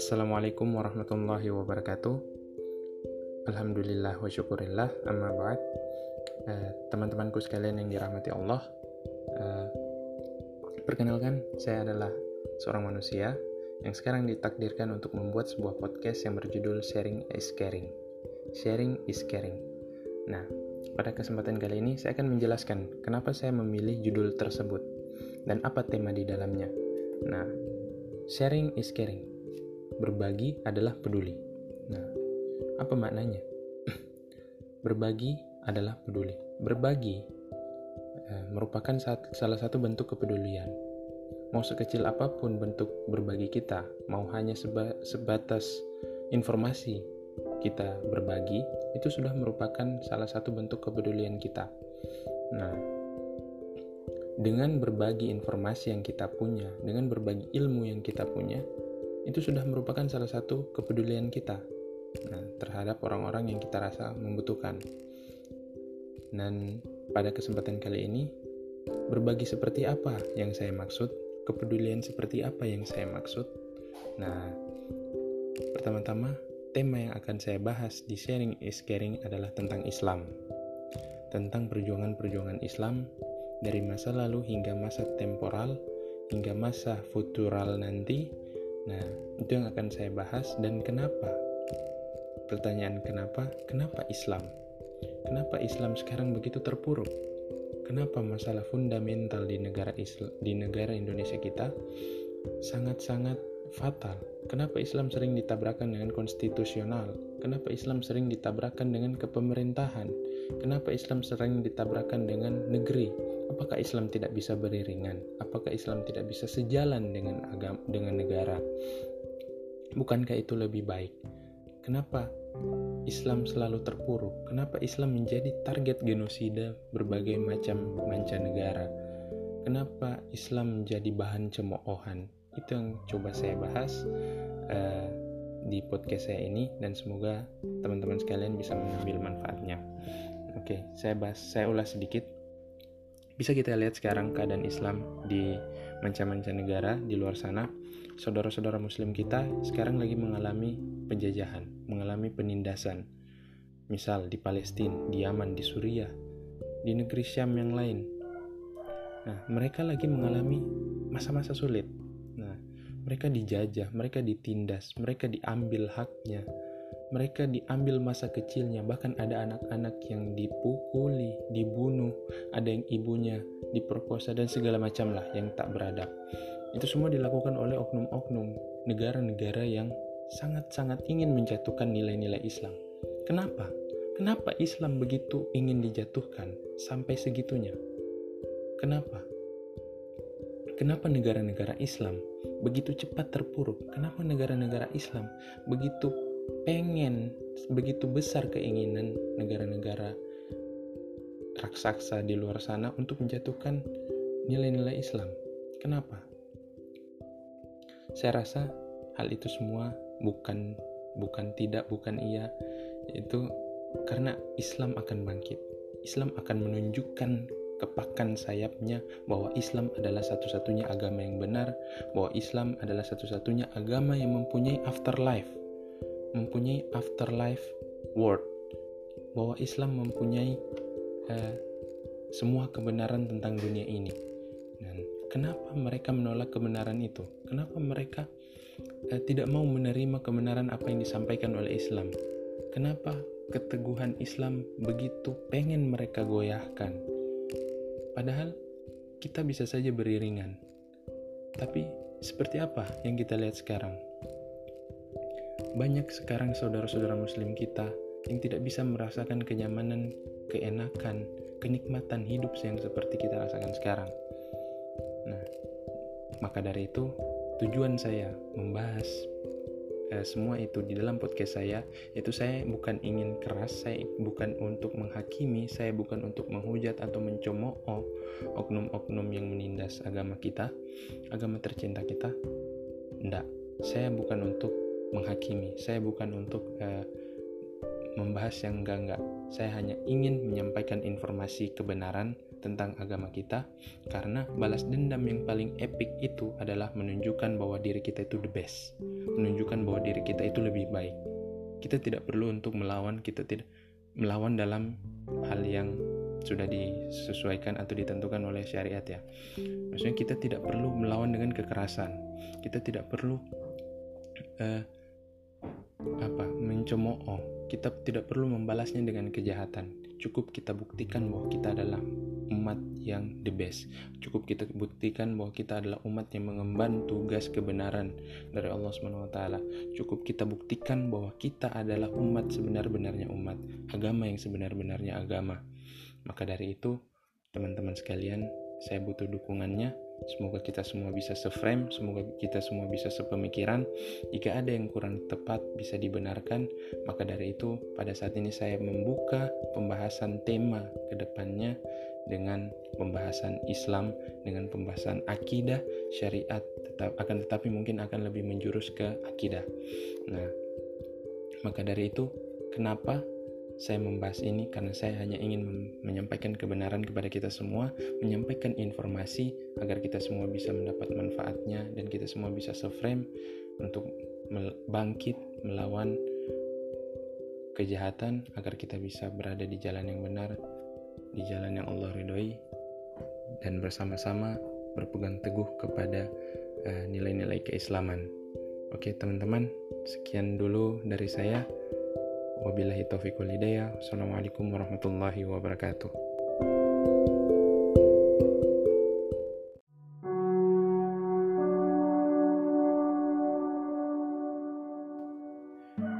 Assalamualaikum warahmatullahi wabarakatuh. Alhamdulillah wa syukurillah. Amma ba'd. Uh, Teman-temanku sekalian yang dirahmati Allah uh, Perkenalkan, saya adalah seorang manusia Yang sekarang ditakdirkan untuk membuat sebuah podcast yang berjudul Sharing is Caring. Sharing is Caring. Nah, pada kesempatan kali ini saya akan menjelaskan kenapa saya memilih judul tersebut dan apa tema di dalamnya. Nah, sharing is caring berbagi adalah peduli. Nah, apa maknanya? berbagi adalah peduli. Berbagi eh, merupakan salah satu bentuk kepedulian. Mau sekecil apa pun bentuk berbagi kita, mau hanya seba, sebatas informasi kita berbagi, itu sudah merupakan salah satu bentuk kepedulian kita. Nah, dengan berbagi informasi yang kita punya, dengan berbagi ilmu yang kita punya, itu sudah merupakan salah satu kepedulian kita nah, terhadap orang-orang yang kita rasa membutuhkan. Dan pada kesempatan kali ini, berbagi seperti apa yang saya maksud, kepedulian seperti apa yang saya maksud. Nah, pertama-tama, tema yang akan saya bahas di Sharing is Caring adalah tentang Islam. Tentang perjuangan-perjuangan Islam dari masa lalu hingga masa temporal, hingga masa futural nanti, Nah, itu yang akan saya bahas dan kenapa. Pertanyaan kenapa? Kenapa Islam? Kenapa Islam sekarang begitu terpuruk? Kenapa masalah fundamental di negara Islam, di negara Indonesia kita sangat-sangat fatal? Kenapa Islam sering ditabrakkan dengan konstitusional? Kenapa Islam sering ditabrakkan dengan kepemerintahan? Kenapa Islam sering ditabrakkan dengan negeri? apakah Islam tidak bisa beriringan? Apakah Islam tidak bisa sejalan dengan agama dengan negara? Bukankah itu lebih baik? Kenapa Islam selalu terpuruk? Kenapa Islam menjadi target genosida berbagai macam mancanegara? Kenapa Islam menjadi bahan cemoohan? Itu yang coba saya bahas uh, di podcast saya ini dan semoga teman-teman sekalian bisa mengambil manfaatnya. Oke, saya bahas, saya ulas sedikit bisa kita lihat sekarang keadaan Islam di manca-manca negara di luar sana. Saudara-saudara muslim kita sekarang lagi mengalami penjajahan, mengalami penindasan. Misal di Palestina, di Yaman, di Suriah, di negeri Syam yang lain. Nah, mereka lagi mengalami masa-masa sulit. Mereka dijajah, mereka ditindas, mereka diambil haknya, mereka diambil masa kecilnya, bahkan ada anak-anak yang dipukuli, dibunuh, ada yang ibunya diperkosa dan segala macam lah yang tak beradab. Itu semua dilakukan oleh oknum-oknum negara-negara yang sangat-sangat ingin menjatuhkan nilai-nilai Islam. Kenapa? Kenapa Islam begitu ingin dijatuhkan sampai segitunya? Kenapa? Kenapa negara-negara Islam begitu cepat terpuruk? Kenapa negara-negara Islam begitu pengen begitu besar keinginan negara-negara raksasa di luar sana untuk menjatuhkan nilai-nilai Islam. Kenapa? Saya rasa hal itu semua bukan bukan tidak bukan iya itu karena Islam akan bangkit. Islam akan menunjukkan kepakan sayapnya bahwa Islam adalah satu-satunya agama yang benar, bahwa Islam adalah satu-satunya agama yang mempunyai afterlife mempunyai afterlife world bahwa Islam mempunyai uh, semua kebenaran tentang dunia ini. Dan kenapa mereka menolak kebenaran itu? Kenapa mereka uh, tidak mau menerima kebenaran apa yang disampaikan oleh Islam? Kenapa keteguhan Islam begitu pengen mereka goyahkan padahal kita bisa saja beriringan tapi seperti apa yang kita lihat sekarang banyak sekarang saudara-saudara muslim kita yang tidak bisa merasakan kenyamanan, keenakan, kenikmatan hidup yang seperti kita rasakan sekarang. Nah, maka dari itu tujuan saya membahas eh, semua itu di dalam podcast saya itu saya bukan ingin keras, saya bukan untuk menghakimi, saya bukan untuk menghujat atau mencemooh oknum-oknum yang menindas agama kita, agama tercinta kita. Tidak, saya bukan untuk menghakimi. Saya bukan untuk uh, membahas yang enggak-enggak. Saya hanya ingin menyampaikan informasi kebenaran tentang agama kita karena balas dendam yang paling epic itu adalah menunjukkan bahwa diri kita itu the best menunjukkan bahwa diri kita itu lebih baik kita tidak perlu untuk melawan kita tidak melawan dalam hal yang sudah disesuaikan atau ditentukan oleh syariat ya. Maksudnya kita tidak perlu melawan dengan kekerasan. Kita tidak perlu uh, apa mencemooh. Kita tidak perlu membalasnya dengan kejahatan. Cukup kita buktikan bahwa kita adalah umat yang the best. Cukup kita buktikan bahwa kita adalah umat yang mengemban tugas kebenaran dari Allah Subhanahu wa taala. Cukup kita buktikan bahwa kita adalah umat sebenar-benarnya umat, agama yang sebenar-benarnya agama. Maka dari itu, teman-teman sekalian, saya butuh dukungannya. Semoga kita semua bisa seframe, semoga kita semua bisa sepemikiran. Jika ada yang kurang tepat bisa dibenarkan, maka dari itu pada saat ini saya membuka pembahasan tema ke depannya dengan pembahasan Islam, dengan pembahasan akidah, syariat, tetap akan tetapi mungkin akan lebih menjurus ke akidah. Nah, maka dari itu kenapa saya membahas ini karena saya hanya ingin menyampaikan kebenaran kepada kita semua, menyampaikan informasi agar kita semua bisa mendapat manfaatnya dan kita semua bisa seframe untuk bangkit melawan kejahatan agar kita bisa berada di jalan yang benar, di jalan yang Allah ridhoi dan bersama-sama berpegang teguh kepada eh, nilai-nilai uh, keislaman. Oke, teman-teman, sekian dulu dari saya. Wabillahi taufiq wal hidayah. Assalamualaikum warahmatullahi wabarakatuh.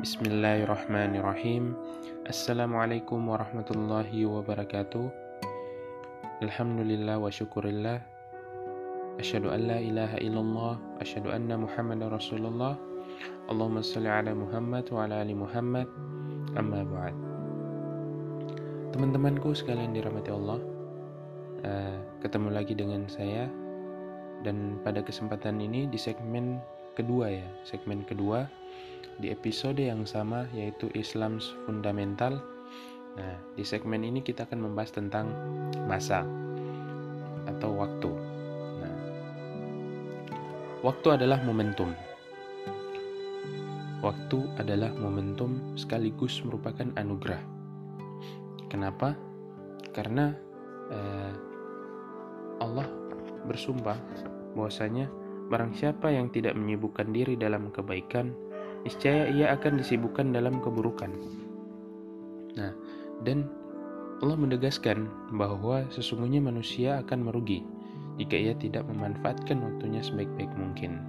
Bismillahirrahmanirrahim. Assalamualaikum warahmatullahi wabarakatuh. Alhamdulillah wa syukurillah. Asyhadu an la ilaha illallah, asyhadu anna Muhammadar Rasulullah. Allahumma salli ala Muhammad wa ala ali Muhammad Amma ba'd. Teman-temanku sekalian dirahmati Allah, uh, ketemu lagi dengan saya dan pada kesempatan ini di segmen kedua ya, segmen kedua di episode yang sama yaitu Islam fundamental. Nah, di segmen ini kita akan membahas tentang masa atau waktu. Nah, waktu adalah momentum Waktu adalah momentum sekaligus merupakan anugerah. Kenapa? Karena eh, Allah bersumpah bahwasanya barang siapa yang tidak menyibukkan diri dalam kebaikan, niscaya ia akan disibukkan dalam keburukan. Nah, dan Allah menegaskan bahwa sesungguhnya manusia akan merugi jika ia tidak memanfaatkan waktunya sebaik-baik mungkin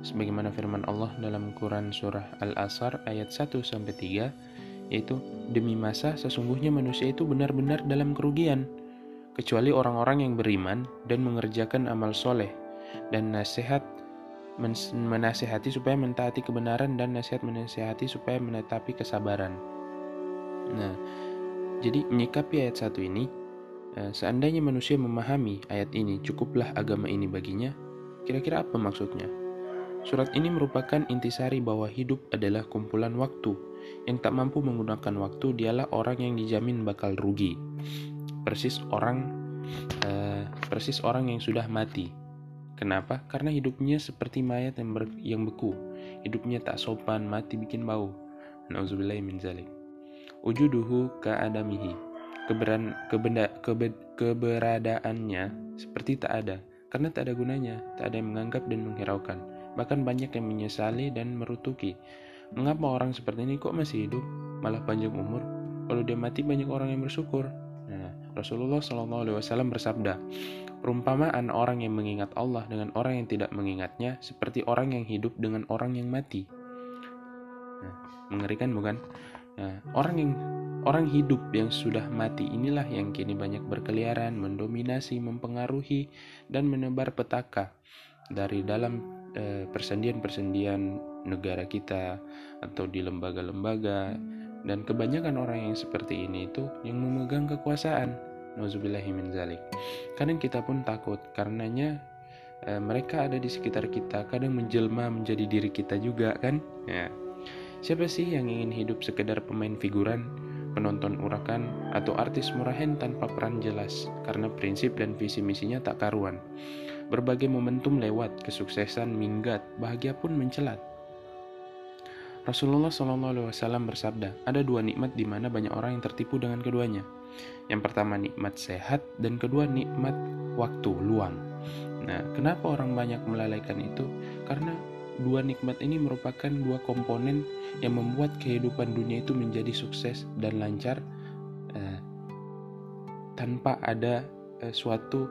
sebagaimana firman Allah dalam Quran surah Al-Asr ayat 1 sampai 3 yaitu demi masa sesungguhnya manusia itu benar-benar dalam kerugian kecuali orang-orang yang beriman dan mengerjakan amal soleh dan nasihat menasihati supaya mentaati kebenaran dan nasihat menasihati supaya menetapi kesabaran. Nah, jadi menyikapi ayat satu ini, eh, seandainya manusia memahami ayat ini, cukuplah agama ini baginya. Kira-kira apa maksudnya? Surat ini merupakan intisari bahwa hidup adalah kumpulan waktu. Yang tak mampu menggunakan waktu dialah orang yang dijamin bakal rugi. Persis orang uh, persis orang yang sudah mati. Kenapa? Karena hidupnya seperti mayat yang, ber, yang beku. Hidupnya tak sopan, mati bikin bau. Nauzubillahi min zalik. Ujuduhu ka'adamihi. Keberan, kebenda, kebe, keberadaannya seperti tak ada. Karena tak ada gunanya, tak ada yang menganggap dan menghiraukan Bahkan banyak yang menyesali dan merutuki. Mengapa orang seperti ini kok masih hidup, malah panjang umur? Kalau dia mati banyak orang yang bersyukur. Nah, Rasulullah SAW bersabda, perumpamaan orang yang mengingat Allah dengan orang yang tidak mengingatnya seperti orang yang hidup dengan orang yang mati. Nah, mengerikan bukan? Nah, orang yang orang hidup yang sudah mati inilah yang kini banyak berkeliaran, mendominasi, mempengaruhi, dan menebar petaka dari dalam persendian-persendian negara kita atau di lembaga-lembaga. Dan kebanyakan orang yang seperti ini itu yang memegang kekuasaan. Zalik. Kadang kita pun takut karenanya e, mereka ada di sekitar kita kadang menjelma menjadi diri kita juga kan? Ya. Siapa sih yang ingin hidup sekedar pemain figuran penonton urakan atau artis murahan tanpa peran jelas? Karena prinsip dan visi misinya tak karuan. Berbagai momentum lewat, kesuksesan minggat, bahagia pun mencelat. Rasulullah SAW bersabda, ada dua nikmat di mana banyak orang yang tertipu dengan keduanya. Yang pertama nikmat sehat dan kedua nikmat waktu luang. Nah, kenapa orang banyak melalaikan itu? Karena dua nikmat ini merupakan dua komponen yang membuat kehidupan dunia itu menjadi sukses dan lancar eh, tanpa ada eh, suatu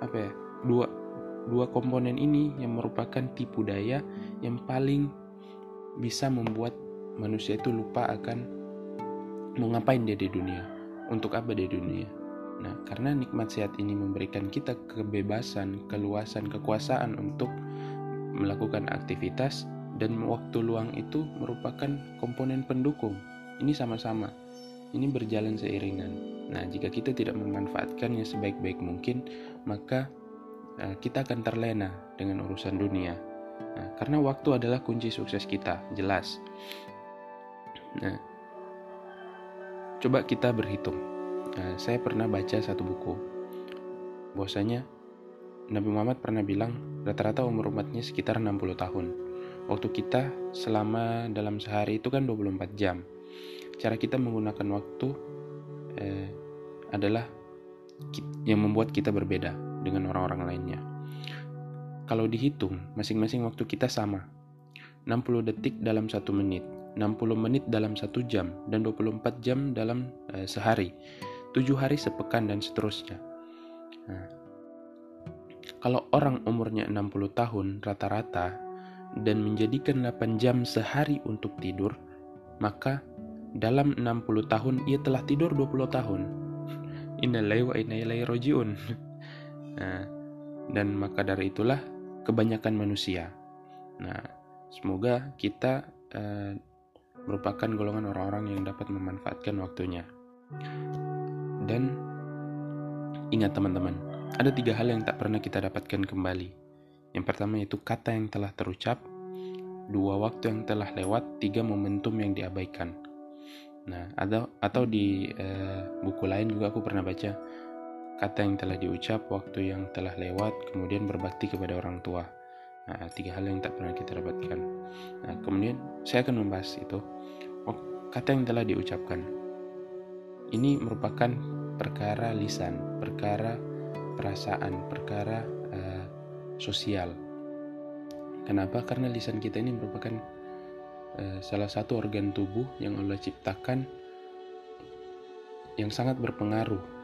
apa ya dua dua komponen ini yang merupakan tipu daya yang paling bisa membuat manusia itu lupa akan mau ngapain dia di dunia untuk apa di dunia Nah, karena nikmat sehat ini memberikan kita kebebasan, keluasan, kekuasaan untuk melakukan aktivitas dan waktu luang itu merupakan komponen pendukung. Ini sama-sama. Ini berjalan seiringan. Nah, jika kita tidak memanfaatkannya sebaik-baik mungkin, maka uh, kita akan terlena dengan urusan dunia. Nah, karena waktu adalah kunci sukses kita, jelas. Nah, coba kita berhitung. Nah, saya pernah baca satu buku, bahwasanya Nabi Muhammad pernah bilang rata-rata umur umatnya sekitar 60 tahun. Waktu kita selama dalam sehari itu kan 24 jam. Cara kita menggunakan waktu eh, adalah yang membuat kita berbeda dengan orang-orang lainnya. Kalau dihitung, masing-masing waktu kita sama. 60 detik dalam satu menit, 60 menit dalam satu jam, dan 24 jam dalam eh, sehari. 7 hari sepekan dan seterusnya. Nah, kalau orang umurnya 60 tahun rata-rata dan menjadikan 8 jam sehari untuk tidur, maka dalam 60 tahun ia telah tidur 20 tahun. Innalillahi wa inna ilaihi rajiun. Nah, dan maka dari itulah kebanyakan manusia. Nah, semoga kita uh, merupakan golongan orang-orang yang dapat memanfaatkan waktunya. Dan ingat teman-teman, ada tiga hal yang tak pernah kita dapatkan kembali. Yang pertama yaitu kata yang telah terucap, dua waktu yang telah lewat, tiga momentum yang diabaikan. Nah, atau atau di uh, buku lain juga aku pernah baca kata yang telah diucap, waktu yang telah lewat, kemudian berbakti kepada orang tua. Nah, tiga hal yang tak pernah kita dapatkan. Nah, kemudian saya akan membahas itu. Kata yang telah diucapkan. Ini merupakan perkara lisan, perkara perasaan, perkara uh, sosial. Kenapa? Karena lisan kita ini merupakan uh, salah satu organ tubuh yang Allah ciptakan yang sangat berpengaruh uh,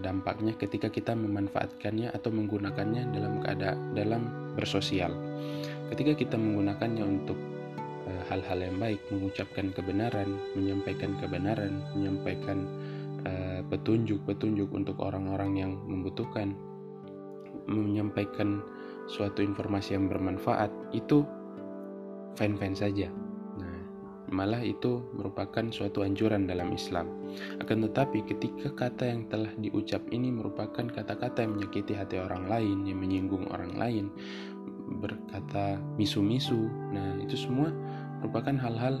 dampaknya ketika kita memanfaatkannya atau menggunakannya dalam keadaan dalam bersosial. Ketika kita menggunakannya untuk hal-hal yang baik, mengucapkan kebenaran, menyampaikan kebenaran, menyampaikan Eh, petunjuk-petunjuk untuk orang-orang yang membutuhkan, menyampaikan suatu informasi yang bermanfaat, itu fine-fine saja. Malah itu merupakan suatu anjuran dalam Islam. Akan tetapi ketika kata yang telah diucap ini merupakan kata-kata yang menyakiti hati orang lain, yang menyinggung orang lain, berkata misu-misu, nah itu semua merupakan hal-hal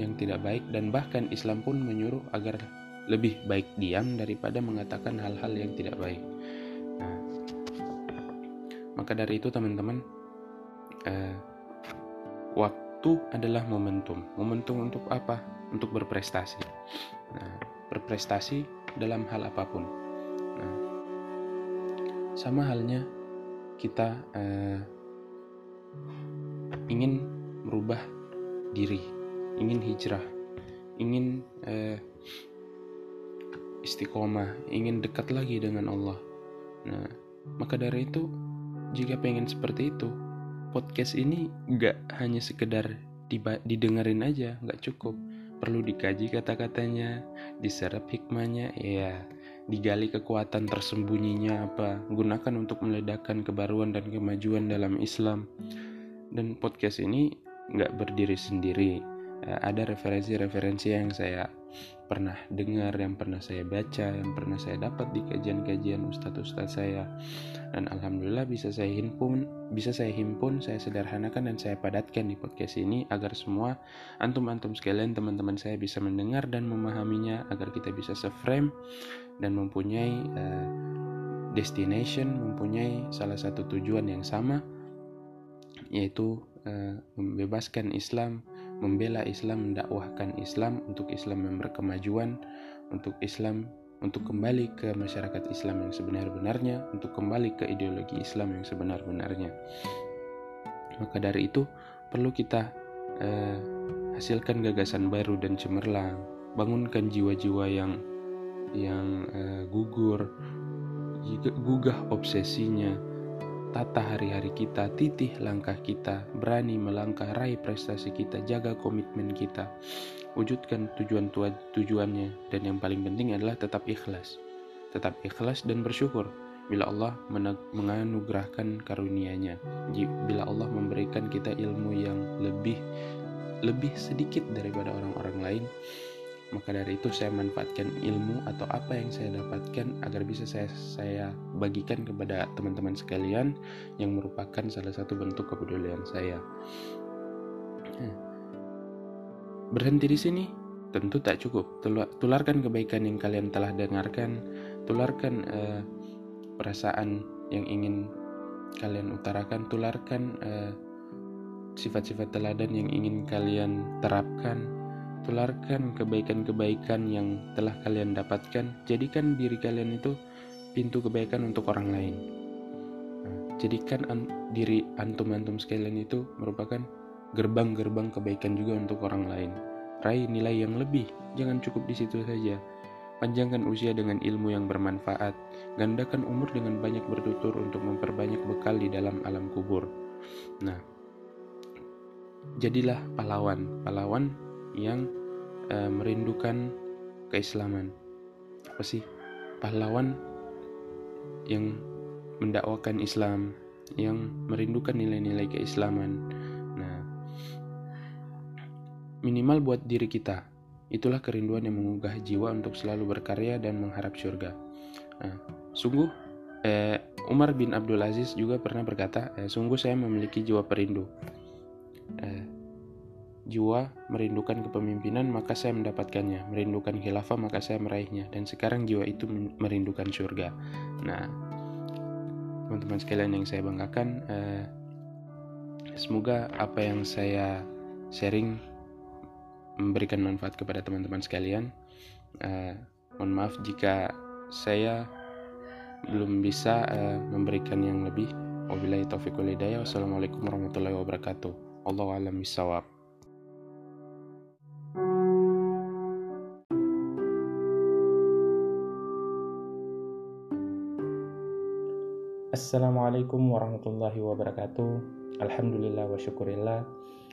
yang tidak baik dan bahkan Islam pun menyuruh agar lebih baik diam daripada mengatakan hal-hal yang tidak baik. Nah, maka dari itu teman-teman, eh, waktu adalah momentum. Momentum untuk apa? Untuk berprestasi. Nah, berprestasi dalam hal apa pun. Nah, sama halnya kita eh, ingin merubah diri, ingin hijrah, ingin eh, istiqomah, ingin dekat lagi dengan Allah. Nah, maka dari itu, jika pengen seperti itu, podcast ini gak hanya sekedar didengerin aja, gak cukup. Perlu dikaji kata-katanya, diserap hikmahnya, ya digali kekuatan tersembunyinya apa, gunakan untuk meledakkan kebaruan dan kemajuan dalam Islam. Dan podcast ini gak berdiri sendiri, uh, ada referensi-referensi yang saya pernah dengar, yang pernah saya baca, yang pernah saya dapat di kajian-kajian ustadz-ustadz saya. Dan alhamdulillah bisa saya himpun, bisa saya himpun, saya sederhanakan dan saya padatkan di podcast ini agar semua antum-antum sekalian, teman-teman saya bisa mendengar dan memahaminya agar kita bisa seframe dan mempunyai uh, destination, mempunyai salah satu tujuan yang sama yaitu uh, membebaskan Islam membela Islam, mendakwahkan Islam untuk Islam yang berkemajuan, untuk Islam untuk kembali ke masyarakat Islam yang sebenar-benarnya, untuk kembali ke ideologi Islam yang sebenar-benarnya. Maka dari itu perlu kita eh, hasilkan gagasan baru dan cemerlang, bangunkan jiwa-jiwa yang yang eh, gugur, gugah obsesinya, tata hari-hari kita, titih langkah kita, berani melangkah raih prestasi kita, jaga komitmen kita, wujudkan tujuan tujuannya, dan yang paling penting adalah tetap ikhlas. Tetap ikhlas dan bersyukur bila Allah menganugerahkan karunia-Nya. Bila Allah memberikan kita ilmu yang lebih lebih sedikit daripada orang-orang lain, maka dari itu saya manfaatkan ilmu atau apa yang saya dapatkan agar bisa saya saya bagikan kepada teman-teman sekalian yang merupakan salah satu bentuk kepedulian saya. Hmm. Berhenti di sini tentu tak cukup. Tularkan kebaikan yang kalian telah dengarkan, tularkan uh, perasaan yang ingin kalian utarakan, tularkan uh, sifat-sifat teladan yang ingin kalian terapkan tularkan kebaikan-kebaikan yang telah kalian dapatkan, jadikan diri kalian itu pintu kebaikan untuk orang lain. Nah, jadikan an diri antum-antum sekalian itu merupakan gerbang-gerbang kebaikan juga untuk orang lain. Raih nilai yang lebih, jangan cukup di situ saja. Panjangkan usia dengan ilmu yang bermanfaat, gandakan umur dengan banyak bertutur untuk memperbanyak bekal di dalam alam kubur. Nah, jadilah pahlawan. Pahlawan yang uh, merindukan keislaman. Apa sih? Pahlawan yang mendakwakan Islam, yang merindukan nilai-nilai keislaman. Nah, minimal buat diri kita. Itulah kerinduan yang mengugah jiwa untuk selalu berkarya dan mengharap surga. Nah, sungguh eh, Umar bin Abdul Aziz juga pernah berkata, eh, sungguh saya memiliki jiwa perindu. Eh, jiwa merindukan kepemimpinan maka saya mendapatkannya. Merindukan khilafah maka saya meraihnya. Dan sekarang jiwa itu merindukan surga. Nah teman-teman sekalian yang saya banggakan eh, semoga apa yang saya sharing memberikan manfaat kepada teman-teman sekalian. Eh, mohon maaf jika saya belum bisa eh, memberikan yang lebih. Wabillahi taufiq walhidayah wassalamualaikum warahmatullahi wabarakatuh. Allah alam bisawab Assalamualaikum warahmatullahi wabarakatuh. Alhamdulillah wa syukurillah.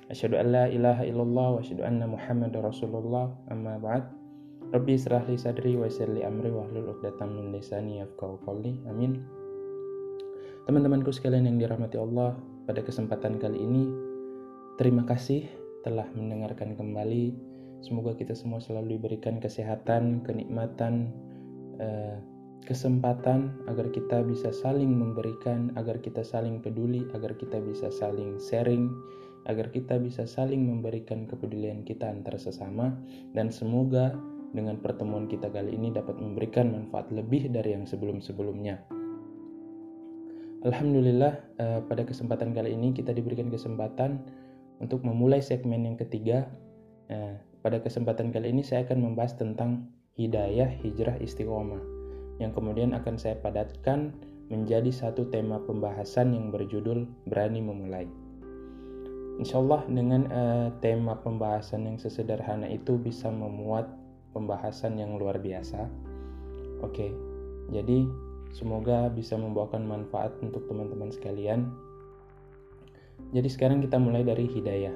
Asyhadu an la ilaha illallah wa asyhadu anna Muhammadar Rasulullah. Amma ba'd. Rabbi israh li sadri wa yassir li amri wa hlul 'uqdatam min lisani yafqahu qawli. Amin. Teman-temanku sekalian yang dirahmati Allah, pada kesempatan kali ini terima kasih telah mendengarkan kembali. Semoga kita semua selalu diberikan kesehatan, kenikmatan, uh, kesempatan agar kita bisa saling memberikan, agar kita saling peduli, agar kita bisa saling sharing, agar kita bisa saling memberikan kepedulian kita antar sesama dan semoga dengan pertemuan kita kali ini dapat memberikan manfaat lebih dari yang sebelum-sebelumnya. Alhamdulillah eh, pada kesempatan kali ini kita diberikan kesempatan untuk memulai segmen yang ketiga. Eh, pada kesempatan kali ini saya akan membahas tentang hidayah hijrah istiqomah yang kemudian akan saya padatkan menjadi satu tema pembahasan yang berjudul Berani Memulai. Insya Allah dengan uh, tema pembahasan yang sesederhana itu bisa memuat pembahasan yang luar biasa. Oke, jadi semoga bisa membawakan manfaat untuk teman-teman sekalian. Jadi sekarang kita mulai dari hidayah.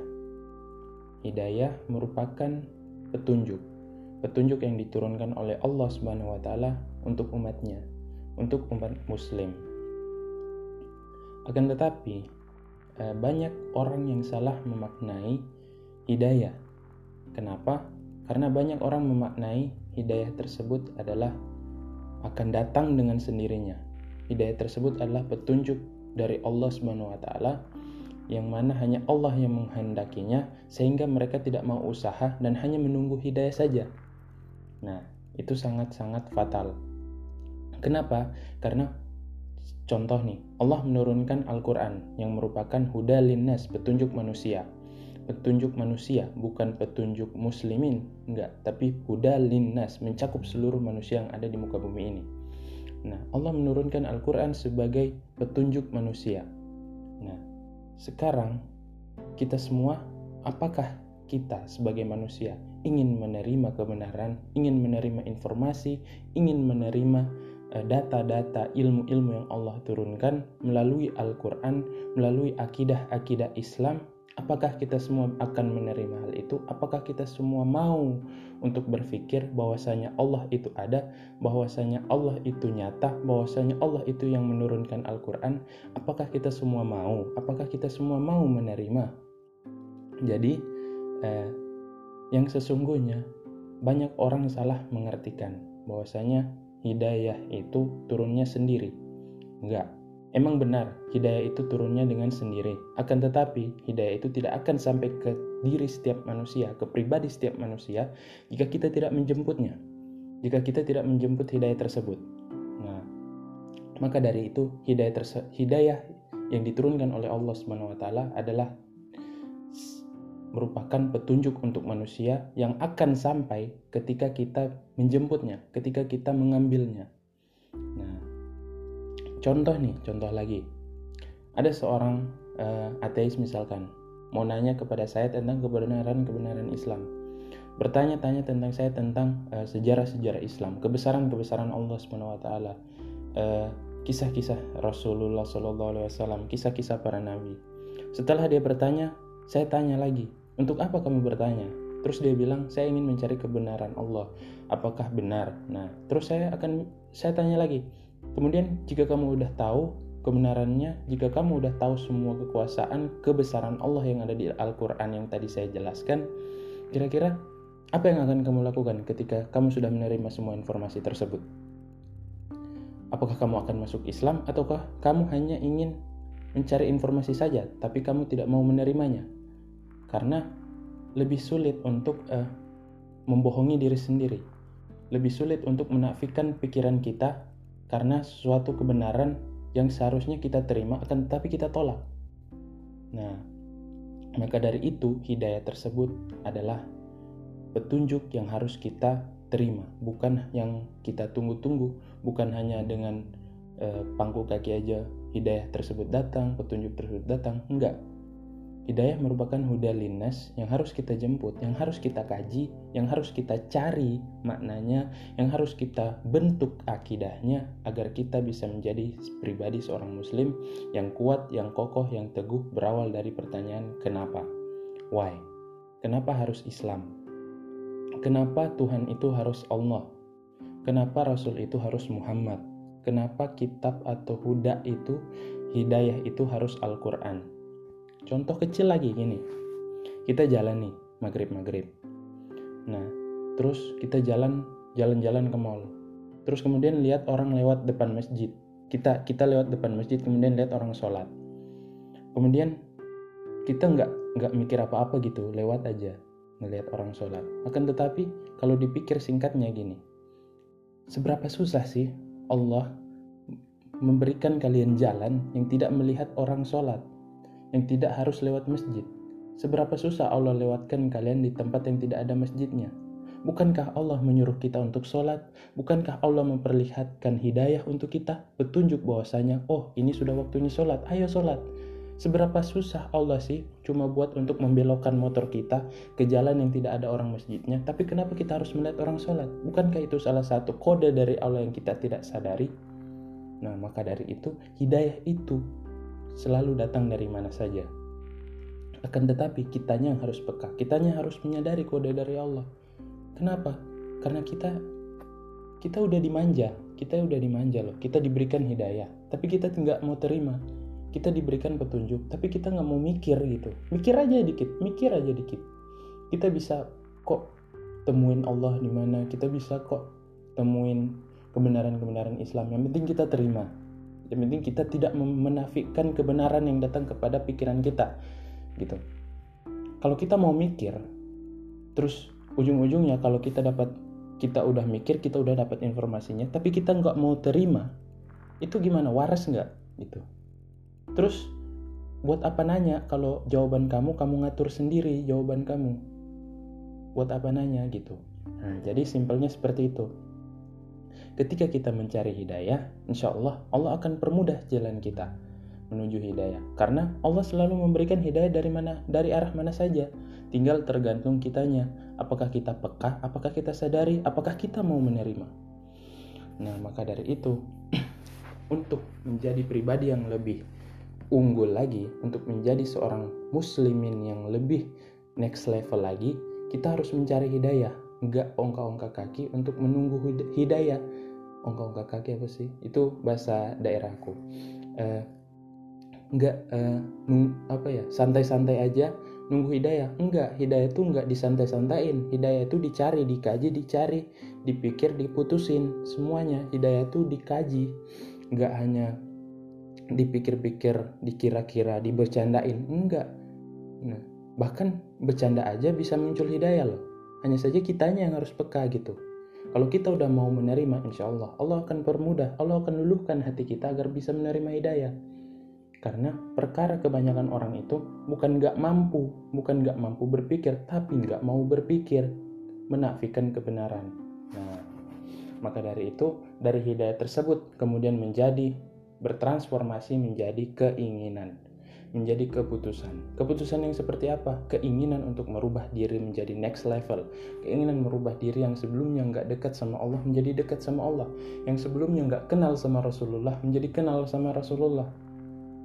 Hidayah merupakan petunjuk petunjuk yang diturunkan oleh Allah Subhanahu wa taala untuk umatnya, untuk umat muslim. Akan tetapi, eh, banyak orang yang salah memaknai hidayah. Kenapa? Karena banyak orang memaknai hidayah tersebut adalah akan datang dengan sendirinya. Hidayah tersebut adalah petunjuk dari Allah Subhanahu wa taala yang mana hanya Allah yang menghendakinya sehingga mereka tidak mau usaha dan hanya menunggu hidayah saja. Nah, itu sangat-sangat fatal. Kenapa? Karena contoh nih, Allah menurunkan Al-Qur'an yang merupakan huda linnas, petunjuk manusia. Petunjuk manusia, bukan petunjuk muslimin, enggak, tapi huda linnas, mencakup seluruh manusia yang ada di muka bumi ini. Nah, Allah menurunkan Al-Qur'an sebagai petunjuk manusia. Nah, sekarang kita semua apakah kita sebagai manusia ingin menerima kebenaran, ingin menerima informasi, ingin menerima eh, data-data ilmu-ilmu yang Allah turunkan melalui Al-Quran, melalui akidah-akidah Islam, apakah kita semua akan menerima hal itu? Apakah kita semua mau untuk berpikir bahwasanya Allah itu ada, bahwasanya Allah itu nyata, bahwasanya Allah itu yang menurunkan Al-Quran? Apakah kita semua mau? Apakah kita semua mau menerima? Jadi, eh, yang sesungguhnya banyak orang salah mengartikan bahwasanya hidayah itu turunnya sendiri. Enggak. Emang benar, hidayah itu turunnya dengan sendiri. Akan tetapi, hidayah itu tidak akan sampai ke diri setiap manusia, ke pribadi setiap manusia, jika kita tidak menjemputnya. Jika kita tidak menjemput hidayah tersebut. Nah, maka dari itu, hidayah, hidayah yang diturunkan oleh Allah taala adalah merupakan petunjuk untuk manusia yang akan sampai ketika kita menjemputnya, ketika kita mengambilnya. Nah, contoh nih, contoh lagi. Ada seorang uh, ateis misalkan mau nanya kepada saya tentang kebenaran-kebenaran Islam. Bertanya-tanya tentang saya tentang uh, sejarah-sejarah Islam, kebesaran-kebesaran Allah Subhanahu wa taala. Uh, kisah-kisah Rasulullah SAW, kisah-kisah para nabi. Setelah dia bertanya, saya tanya lagi, untuk apa kamu bertanya? Terus dia bilang, saya ingin mencari kebenaran Allah. Apakah benar? Nah, terus saya akan saya tanya lagi. Kemudian jika kamu udah tahu kebenarannya, jika kamu udah tahu semua kekuasaan, kebesaran Allah yang ada di Al-Qur'an yang tadi saya jelaskan, kira-kira apa yang akan kamu lakukan ketika kamu sudah menerima semua informasi tersebut? Apakah kamu akan masuk Islam ataukah kamu hanya ingin mencari informasi saja tapi kamu tidak mau menerimanya? Karena lebih sulit untuk uh, membohongi diri sendiri, lebih sulit untuk menafikan pikiran kita karena suatu kebenaran yang seharusnya kita terima akan tetapi kita tolak. Nah, maka dari itu hidayah tersebut adalah petunjuk yang harus kita terima, bukan yang kita tunggu-tunggu, bukan hanya dengan uh, pangku kaki aja hidayah tersebut datang, petunjuk tersebut datang, enggak Hidayah merupakan huda linnas yang harus kita jemput, yang harus kita kaji, yang harus kita cari maknanya, yang harus kita bentuk akidahnya agar kita bisa menjadi pribadi seorang muslim yang kuat, yang kokoh, yang teguh berawal dari pertanyaan kenapa? Why? Kenapa harus Islam? Kenapa Tuhan itu harus Allah? Kenapa Rasul itu harus Muhammad? Kenapa kitab atau huda itu, hidayah itu harus Al-Quran? Contoh kecil lagi gini. Kita jalan nih, maghrib-maghrib. Nah, terus kita jalan jalan-jalan ke mall. Terus kemudian lihat orang lewat depan masjid. Kita kita lewat depan masjid kemudian lihat orang sholat. Kemudian kita nggak nggak mikir apa-apa gitu, lewat aja ngelihat orang sholat. Akan tetapi kalau dipikir singkatnya gini, seberapa susah sih Allah memberikan kalian jalan yang tidak melihat orang sholat? Yang tidak harus lewat masjid. Seberapa susah Allah lewatkan kalian di tempat yang tidak ada masjidnya? Bukankah Allah menyuruh kita untuk sholat? Bukankah Allah memperlihatkan hidayah untuk kita? Petunjuk bahwasanya, oh ini sudah waktunya sholat, ayo sholat. Seberapa susah Allah sih cuma buat untuk membelokkan motor kita ke jalan yang tidak ada orang masjidnya. Tapi kenapa kita harus melihat orang sholat? Bukankah itu salah satu kode dari Allah yang kita tidak sadari? Nah maka dari itu hidayah itu selalu datang dari mana saja. Akan tetapi kitanya yang harus peka, kitanya harus menyadari kode dari Allah. Kenapa? Karena kita kita udah dimanja, kita udah dimanja loh. Kita diberikan hidayah, tapi kita nggak mau terima. Kita diberikan petunjuk, tapi kita nggak mau mikir gitu. Mikir aja dikit, mikir aja dikit. Kita bisa kok temuin Allah di mana kita bisa kok temuin kebenaran-kebenaran Islam yang penting kita terima yang penting kita tidak menafikan kebenaran yang datang kepada pikiran kita gitu. Kalau kita mau mikir terus ujung-ujungnya kalau kita dapat kita udah mikir kita udah dapat informasinya tapi kita nggak mau terima itu gimana? Waras nggak? Gitu. Terus buat apa nanya kalau jawaban kamu kamu ngatur sendiri jawaban kamu? Buat apa nanya gitu. Nah, jadi simpelnya seperti itu ketika kita mencari hidayah insya Allah Allah akan permudah jalan kita menuju hidayah. Karena Allah selalu memberikan hidayah dari mana dari arah mana saja. Tinggal tergantung kitanya. Apakah kita peka apakah kita sadari apakah kita mau menerima. Nah maka dari itu untuk menjadi pribadi yang lebih unggul lagi untuk menjadi seorang muslimin yang lebih next level lagi kita harus mencari hidayah. Nggak ongkak-ongkak kaki untuk menunggu hidayah ongkak-ongkak kaki apa sih itu bahasa daerahku uh, nggak uh, apa ya santai-santai aja nunggu hidayah enggak hidayah itu enggak disantai-santain hidayah itu dicari dikaji dicari dipikir diputusin semuanya hidayah itu dikaji enggak hanya dipikir-pikir, dikira-kira, dibercandain. Enggak. Nah, bahkan bercanda aja bisa muncul hidayah loh. Hanya saja kitanya yang harus peka gitu. Kalau kita udah mau menerima, insya Allah, Allah akan permudah, Allah akan luluhkan hati kita agar bisa menerima hidayah. Karena perkara kebanyakan orang itu bukan gak mampu, bukan gak mampu berpikir, tapi gak mau berpikir, menafikan kebenaran. Nah, maka dari itu, dari hidayah tersebut kemudian menjadi bertransformasi menjadi keinginan, menjadi keputusan. Keputusan yang seperti apa? Keinginan untuk merubah diri menjadi next level. Keinginan merubah diri yang sebelumnya nggak dekat sama Allah menjadi dekat sama Allah. Yang sebelumnya nggak kenal sama Rasulullah menjadi kenal sama Rasulullah.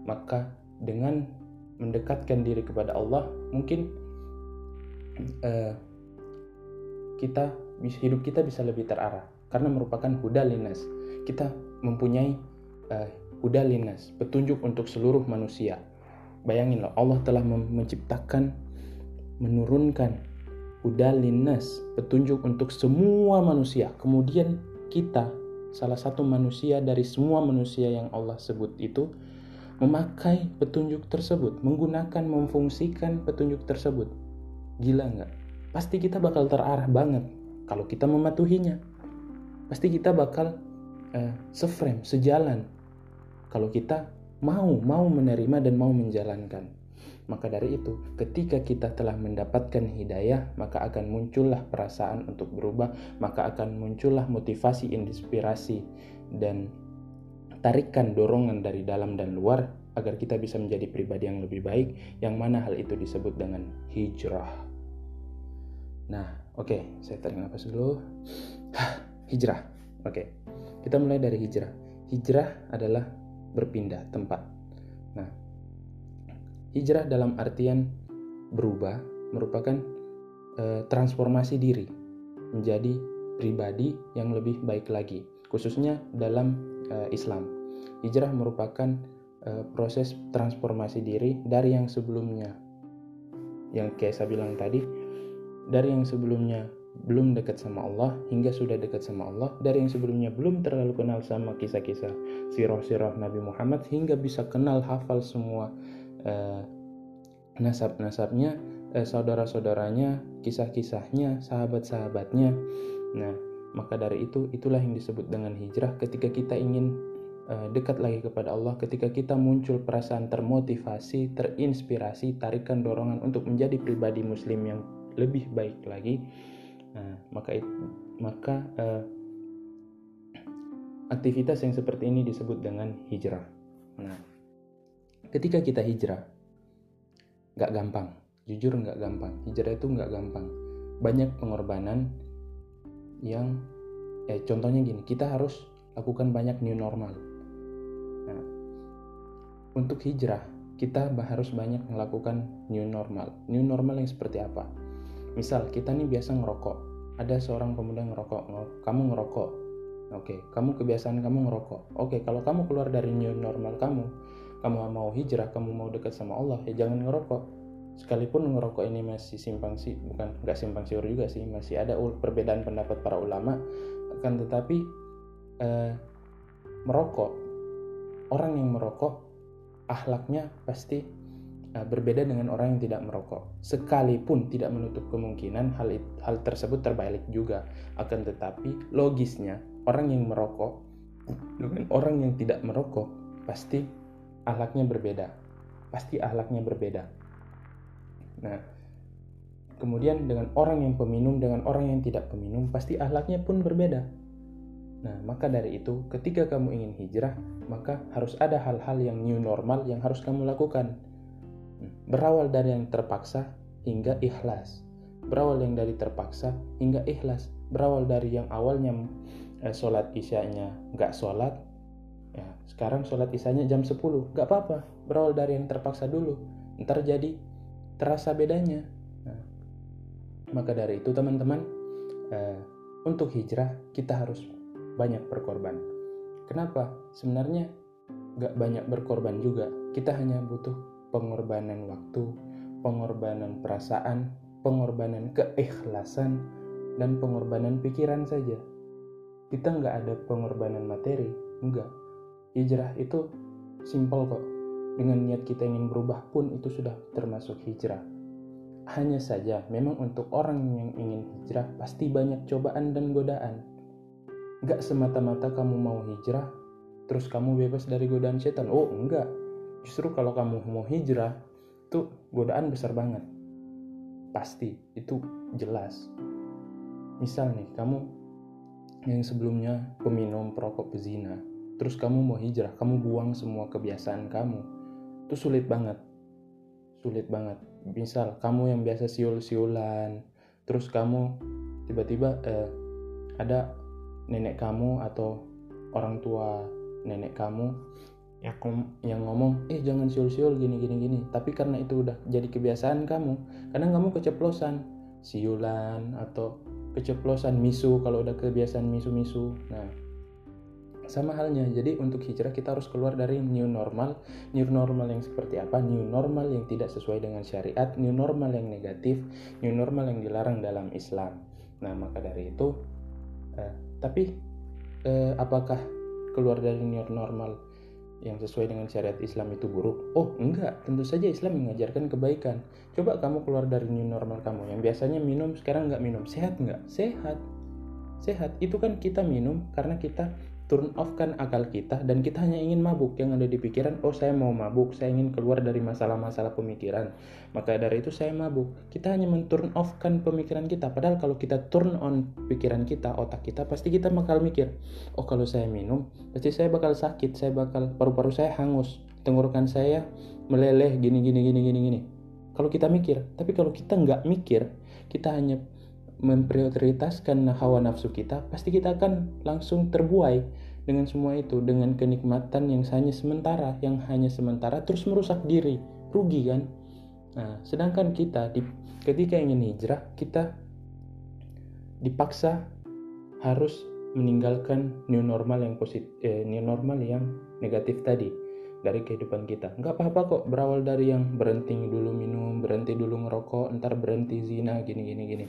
Maka dengan mendekatkan diri kepada Allah, mungkin uh, kita hidup kita bisa lebih terarah karena merupakan hudalinas. Kita mempunyai uh, Udalinas, petunjuk untuk seluruh manusia. Bayanginlah Allah telah menciptakan, menurunkan udalinas, petunjuk untuk semua manusia. Kemudian kita, salah satu manusia dari semua manusia yang Allah sebut itu, memakai petunjuk tersebut, menggunakan, memfungsikan petunjuk tersebut. Gila nggak? Pasti kita bakal terarah banget kalau kita mematuhinya. Pasti kita bakal uh, seframe, sejalan kalau kita mau mau menerima dan mau menjalankan. Maka dari itu, ketika kita telah mendapatkan hidayah, maka akan muncullah perasaan untuk berubah, maka akan muncullah motivasi, inspirasi, dan tarikan dorongan dari dalam dan luar agar kita bisa menjadi pribadi yang lebih baik, yang mana hal itu disebut dengan hijrah. Nah, oke, okay, saya tarik nafas dulu. hijrah. Oke, okay. kita mulai dari hijrah. Hijrah adalah berpindah tempat. Nah, hijrah dalam artian berubah merupakan e, transformasi diri menjadi pribadi yang lebih baik lagi, khususnya dalam e, Islam. Hijrah merupakan e, proses transformasi diri dari yang sebelumnya, yang kayak saya bilang tadi, dari yang sebelumnya belum dekat sama Allah hingga sudah dekat sama Allah dari yang sebelumnya belum terlalu kenal sama kisah-kisah sirah-sirah Nabi Muhammad hingga bisa kenal hafal semua uh, nasab-nasabnya uh, saudara-saudaranya kisah-kisahnya sahabat-sahabatnya. Nah maka dari itu itulah yang disebut dengan hijrah ketika kita ingin uh, dekat lagi kepada Allah ketika kita muncul perasaan termotivasi terinspirasi tarikan dorongan untuk menjadi pribadi muslim yang lebih baik lagi Nah, maka maka uh, aktivitas yang seperti ini disebut dengan hijrah. Nah, ketika kita hijrah, nggak gampang, jujur nggak gampang. Hijrah itu nggak gampang. Banyak pengorbanan yang, eh, contohnya gini, kita harus lakukan banyak new normal. Nah, untuk hijrah, kita harus banyak melakukan new normal. New normal yang seperti apa? Misal kita nih biasa ngerokok, ada seorang pemuda ngerokok, kamu ngerokok, oke, kamu kebiasaan kamu ngerokok, oke, kalau kamu keluar dari new normal kamu, kamu mau hijrah, kamu mau dekat sama Allah, ya jangan ngerokok. sekalipun ngerokok ini masih simpang sih bukan nggak simpang siur juga sih masih ada perbedaan pendapat para ulama akan tetapi eh, merokok orang yang merokok ahlaknya pasti berbeda dengan orang yang tidak merokok. Sekalipun tidak menutup kemungkinan hal hal tersebut terbalik juga. Akan tetapi logisnya orang yang merokok dengan orang yang tidak merokok pasti ahlaknya berbeda. Pasti ahlaknya berbeda. Nah, kemudian dengan orang yang peminum dengan orang yang tidak peminum pasti ahlaknya pun berbeda. Nah, maka dari itu, ketika kamu ingin hijrah, maka harus ada hal-hal yang new normal yang harus kamu lakukan. Berawal dari yang terpaksa hingga ikhlas. Berawal yang dari terpaksa hingga ikhlas. Berawal dari yang awalnya eh, sholat isyanya nggak sholat, ya sekarang sholat isyanya jam 10, nggak apa-apa. Berawal dari yang terpaksa dulu, ntar jadi terasa bedanya. Nah, maka dari itu teman-teman, eh, untuk hijrah kita harus banyak berkorban. Kenapa? Sebenarnya gak banyak berkorban juga. Kita hanya butuh pengorbanan waktu, pengorbanan perasaan, pengorbanan keikhlasan, dan pengorbanan pikiran saja. Kita nggak ada pengorbanan materi, enggak. Hijrah itu simpel kok. Dengan niat kita ingin berubah pun itu sudah termasuk hijrah. Hanya saja, memang untuk orang yang ingin hijrah pasti banyak cobaan dan godaan Gak semata-mata kamu mau hijrah, terus kamu bebas dari godaan setan. Oh enggak, justru kalau kamu mau hijrah, tuh godaan besar banget. Pasti, itu jelas. Misal nih, kamu yang sebelumnya peminum, perokok, pezina, terus kamu mau hijrah, kamu buang semua kebiasaan kamu, itu sulit banget. Sulit banget. Misal, kamu yang biasa siul-siulan, terus kamu tiba-tiba eh, ada nenek kamu atau orang tua nenek kamu yang yang ngomong eh jangan siul-siul gini gini gini. Tapi karena itu udah jadi kebiasaan kamu kadang kamu keceplosan. Siulan atau keceplosan misu kalau udah kebiasaan misu-misu. Nah sama halnya. Jadi untuk hijrah kita harus keluar dari new normal. New normal yang seperti apa? New normal yang tidak sesuai dengan syariat. New normal yang negatif. New normal yang dilarang dalam Islam. Nah maka dari itu eh, tapi eh, apakah keluar dari new normal yang sesuai dengan syariat Islam itu buruk? Oh, enggak. Tentu saja Islam mengajarkan kebaikan. Coba kamu keluar dari new normal kamu yang biasanya minum sekarang enggak minum. Sehat enggak? Sehat. Sehat. Itu kan kita minum karena kita turn off kan akal kita dan kita hanya ingin mabuk. Yang ada di pikiran oh saya mau mabuk saya ingin keluar dari masalah-masalah pemikiran. Maka dari itu saya mabuk. Kita hanya men-turn off kan pemikiran kita. Padahal kalau kita turn on pikiran kita otak kita pasti kita bakal mikir oh kalau saya minum pasti saya bakal sakit saya bakal paru-paru saya hangus tenggorokan saya meleleh gini gini gini gini gini. Kalau kita mikir tapi kalau kita nggak mikir kita hanya memprioritaskan hawa nafsu kita, pasti kita akan langsung terbuai dengan semua itu, dengan kenikmatan yang hanya sementara, yang hanya sementara terus merusak diri, rugi kan? Nah, sedangkan kita di, ketika ingin hijrah, kita dipaksa harus meninggalkan new normal yang positif, eh, new normal yang negatif tadi dari kehidupan kita. Nggak apa-apa kok berawal dari yang berhenti dulu minum, berhenti dulu ngerokok, ntar berhenti zina, gini gini gini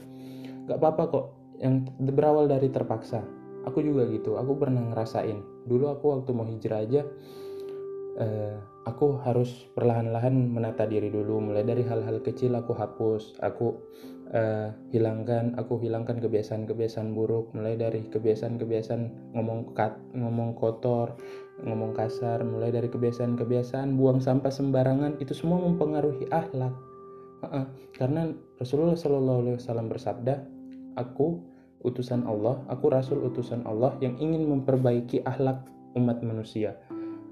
gak apa-apa kok. Yang berawal dari terpaksa. Aku juga gitu. Aku pernah ngerasain. Dulu aku waktu mau hijrah aja eh, aku harus perlahan-lahan menata diri dulu. Mulai dari hal-hal kecil aku hapus aku eh, hilangkan aku hilangkan kebiasaan-kebiasaan buruk. Mulai dari kebiasaan-kebiasaan ngomong kat, ngomong kotor ngomong kasar. Mulai dari kebiasaan-kebiasaan buang sampah sembarangan. Itu semua mempengaruhi akhlak. Karena Rasulullah Shallallahu Alaihi Wasallam bersabda aku utusan Allah, aku rasul utusan Allah yang ingin memperbaiki akhlak umat manusia.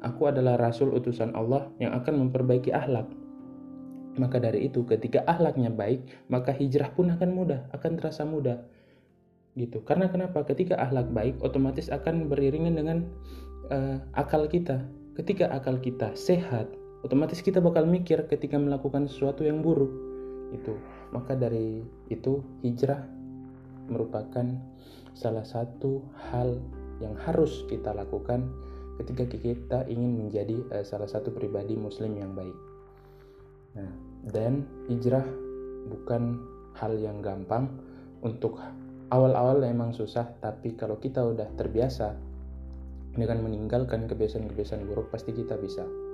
Aku adalah rasul utusan Allah yang akan memperbaiki akhlak. Maka dari itu, ketika akhlaknya baik, maka hijrah pun akan mudah, akan terasa mudah. Gitu. Karena kenapa? Ketika akhlak baik, otomatis akan beriringan dengan uh, akal kita. Ketika akal kita sehat, otomatis kita bakal mikir ketika melakukan sesuatu yang buruk. Itu. Maka dari itu hijrah merupakan salah satu hal yang harus kita lakukan ketika kita ingin menjadi uh, salah satu pribadi muslim yang baik. Nah, dan hijrah bukan hal yang gampang untuk awal-awal emang susah, tapi kalau kita udah terbiasa dengan meninggalkan kebiasaan-kebiasaan buruk pasti kita bisa.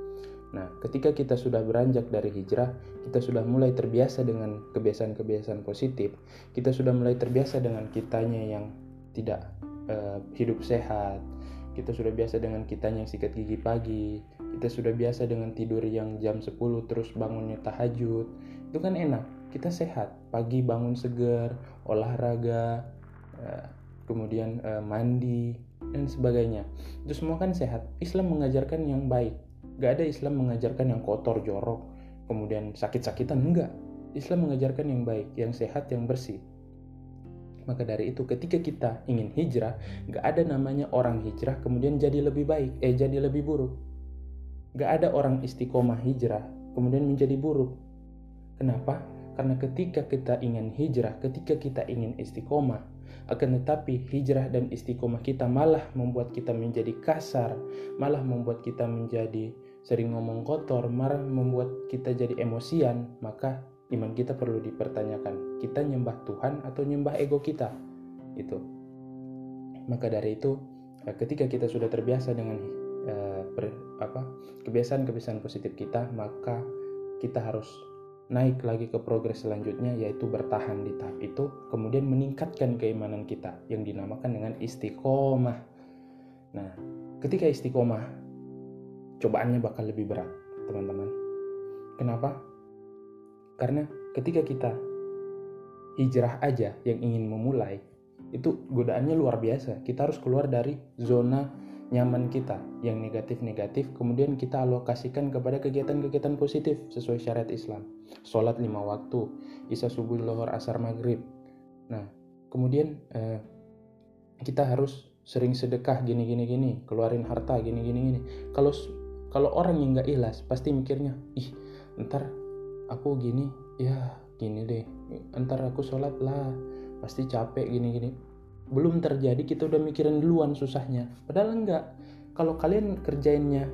Nah, ketika kita sudah beranjak dari hijrah, kita sudah mulai terbiasa dengan kebiasaan-kebiasaan positif. Kita sudah mulai terbiasa dengan kitanya yang tidak uh, hidup sehat. Kita sudah biasa dengan kitanya yang sikat gigi pagi. Kita sudah biasa dengan tidur yang jam 10 terus bangunnya tahajud. Itu kan enak. Kita sehat. Pagi bangun segar, olahraga, uh, kemudian uh, mandi dan sebagainya. Itu semua kan sehat. Islam mengajarkan yang baik Gak ada Islam mengajarkan yang kotor, jorok, kemudian sakit-sakitan. Enggak. Islam mengajarkan yang baik, yang sehat, yang bersih. Maka dari itu ketika kita ingin hijrah, gak ada namanya orang hijrah kemudian jadi lebih baik, eh jadi lebih buruk. Gak ada orang istiqomah hijrah kemudian menjadi buruk. Kenapa? Karena ketika kita ingin hijrah, ketika kita ingin istiqomah, akan tetapi hijrah dan istiqomah kita malah membuat kita menjadi kasar, malah membuat kita menjadi sering ngomong kotor, malah membuat kita jadi emosian, maka iman kita perlu dipertanyakan. Kita nyembah Tuhan atau nyembah ego kita? Itu. Maka dari itu, eh, ketika kita sudah terbiasa dengan uh, ber, apa kebiasaan-kebiasaan positif kita, maka kita harus naik lagi ke progres selanjutnya yaitu bertahan di tahap itu kemudian meningkatkan keimanan kita yang dinamakan dengan istiqomah nah ketika istiqomah cobaannya bakal lebih berat teman-teman. Kenapa? Karena ketika kita hijrah aja yang ingin memulai itu godaannya luar biasa. Kita harus keluar dari zona nyaman kita yang negatif-negatif kemudian kita alokasikan kepada kegiatan-kegiatan positif sesuai syariat Islam. Sholat lima waktu isya subuh lohor asar maghrib. Nah kemudian eh, kita harus sering sedekah gini gini keluarin harta gini gini gini kalau kalau orang yang nggak ikhlas pasti mikirnya ih ntar aku gini ya gini deh ntar aku sholat lah pasti capek gini gini belum terjadi kita udah mikirin duluan susahnya. Padahal enggak. Kalau kalian kerjainnya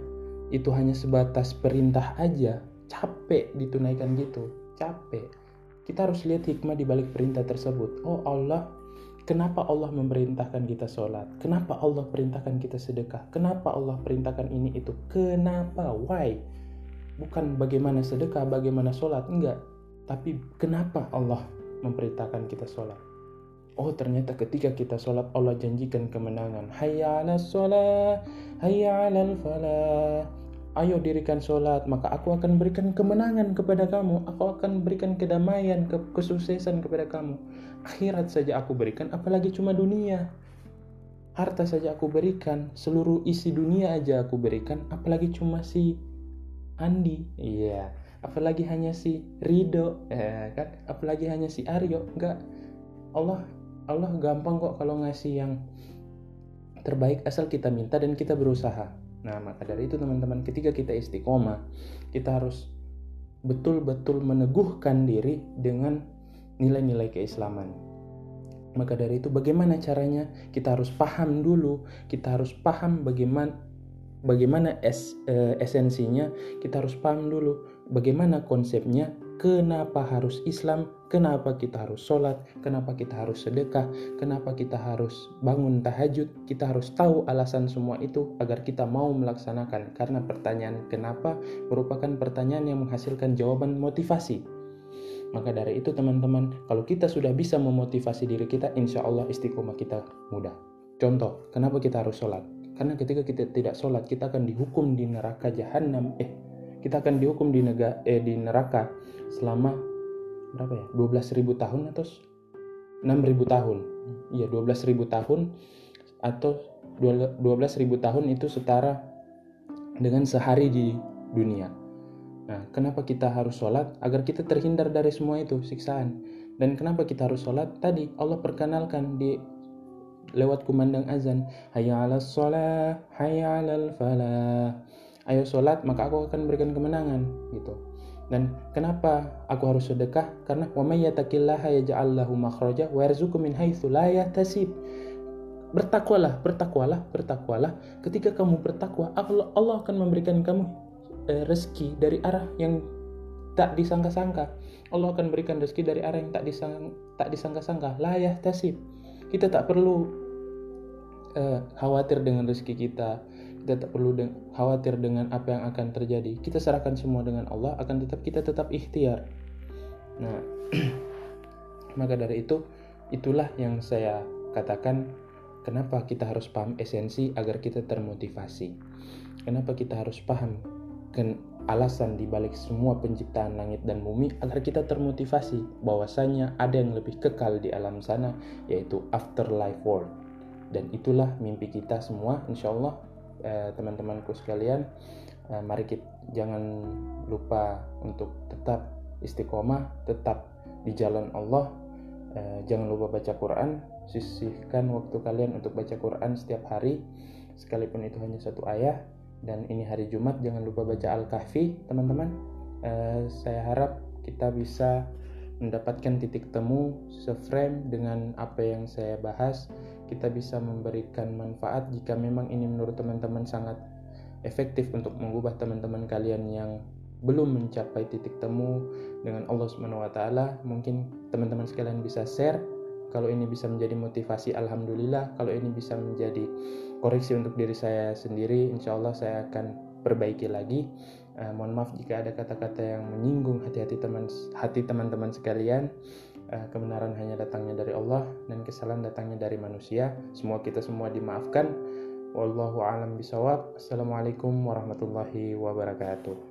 itu hanya sebatas perintah aja capek ditunaikan gitu capek. Kita harus lihat hikmah di balik perintah tersebut. Oh Allah kenapa Allah memerintahkan kita sholat? Kenapa Allah perintahkan kita sedekah? Kenapa Allah perintahkan ini itu? Kenapa? Why? Bukan bagaimana sedekah bagaimana sholat enggak. Tapi kenapa Allah memerintahkan kita sholat? Oh ternyata ketika kita sholat Allah janjikan kemenangan. Hayya ala sholat, hayya ala falah. Ayo dirikan sholat, maka aku akan berikan kemenangan kepada kamu. Aku akan berikan kedamaian, ke kesuksesan kepada kamu. Akhirat saja aku berikan, apalagi cuma dunia. Harta saja aku berikan, seluruh isi dunia aja aku berikan, apalagi cuma si Andi. Iya, apalagi hanya si Rido, eh, kan? Apalagi hanya si Aryo, enggak. Allah Allah gampang kok kalau ngasih yang terbaik asal kita minta dan kita berusaha. Nah, maka dari itu teman-teman, ketika kita istiqomah, kita harus betul-betul meneguhkan diri dengan nilai-nilai keislaman. Maka dari itu bagaimana caranya? Kita harus paham dulu, kita harus paham bagaimana bagaimana es, eh, esensinya, kita harus paham dulu bagaimana konsepnya kenapa harus Islam, kenapa kita harus sholat, kenapa kita harus sedekah, kenapa kita harus bangun tahajud. Kita harus tahu alasan semua itu agar kita mau melaksanakan. Karena pertanyaan kenapa merupakan pertanyaan yang menghasilkan jawaban motivasi. Maka dari itu teman-teman, kalau kita sudah bisa memotivasi diri kita, insya Allah istiqomah kita mudah. Contoh, kenapa kita harus sholat? Karena ketika kita tidak sholat, kita akan dihukum di neraka jahanam. Eh, kita akan dihukum di, nega, eh, di neraka selama berapa ya? 12.000 tahun atau 6.000 tahun. Iya 12.000 tahun atau 12.000 tahun itu setara dengan sehari di dunia. Nah kenapa kita harus sholat? Agar kita terhindar dari semua itu siksaan. Dan kenapa kita harus sholat? Tadi Allah perkenalkan di lewat kumandang azan hayya ala sholat hayya ala falah ayo sholat maka aku akan berikan kemenangan gitu dan kenapa aku harus sedekah karena wa may yattaqillaha yaj'al lahu makhraja wa yarzuqhu min haitsu la yahtasib bertakwalah bertakwalah bertakwalah ketika kamu bertakwa Allah, Allah akan memberikan kamu eh, rezeki dari arah yang tak disangka-sangka. Allah akan berikan rezeki dari arah yang tak disang tak disangka-sangka. Layah tasib. Kita tak perlu uh, khawatir dengan rezeki kita. Kita tak perlu khawatir dengan apa yang akan terjadi. Kita serahkan semua dengan Allah. Akan tetap kita tetap ikhtiar. Nah, maka dari itu itulah yang saya katakan kenapa kita harus paham esensi agar kita termotivasi. Kenapa kita harus paham alasan dibalik semua penciptaan langit dan bumi agar kita termotivasi bahwasanya ada yang lebih kekal di alam sana yaitu afterlife world dan itulah mimpi kita semua insya Allah eh, teman-temanku sekalian eh, mari kita jangan lupa untuk tetap istiqomah tetap di jalan Allah. Eh, jangan lupa baca Quran sisihkan waktu kalian untuk baca Quran setiap hari sekalipun itu hanya satu ayat dan ini hari Jumat jangan lupa baca Al-Kahfi teman-teman. Uh, saya harap kita bisa mendapatkan titik temu seframe dengan apa yang saya bahas kita bisa memberikan manfaat jika memang ini menurut teman-teman sangat efektif untuk mengubah teman-teman kalian yang belum mencapai titik temu dengan Allah Subhanahu wa taala. Mungkin teman-teman sekalian bisa share kalau ini bisa menjadi motivasi. Alhamdulillah kalau ini bisa menjadi koreksi untuk diri saya sendiri insya Allah saya akan perbaiki lagi. Uh, mohon maaf jika ada kata-kata yang menyinggung hati-hati teman hati teman-teman sekalian kebenaran hanya datangnya dari Allah dan kesalahan datangnya dari manusia. Semua kita semua dimaafkan. Wallahu alam bisawab assalamualaikum warahmatullahi wabarakatuh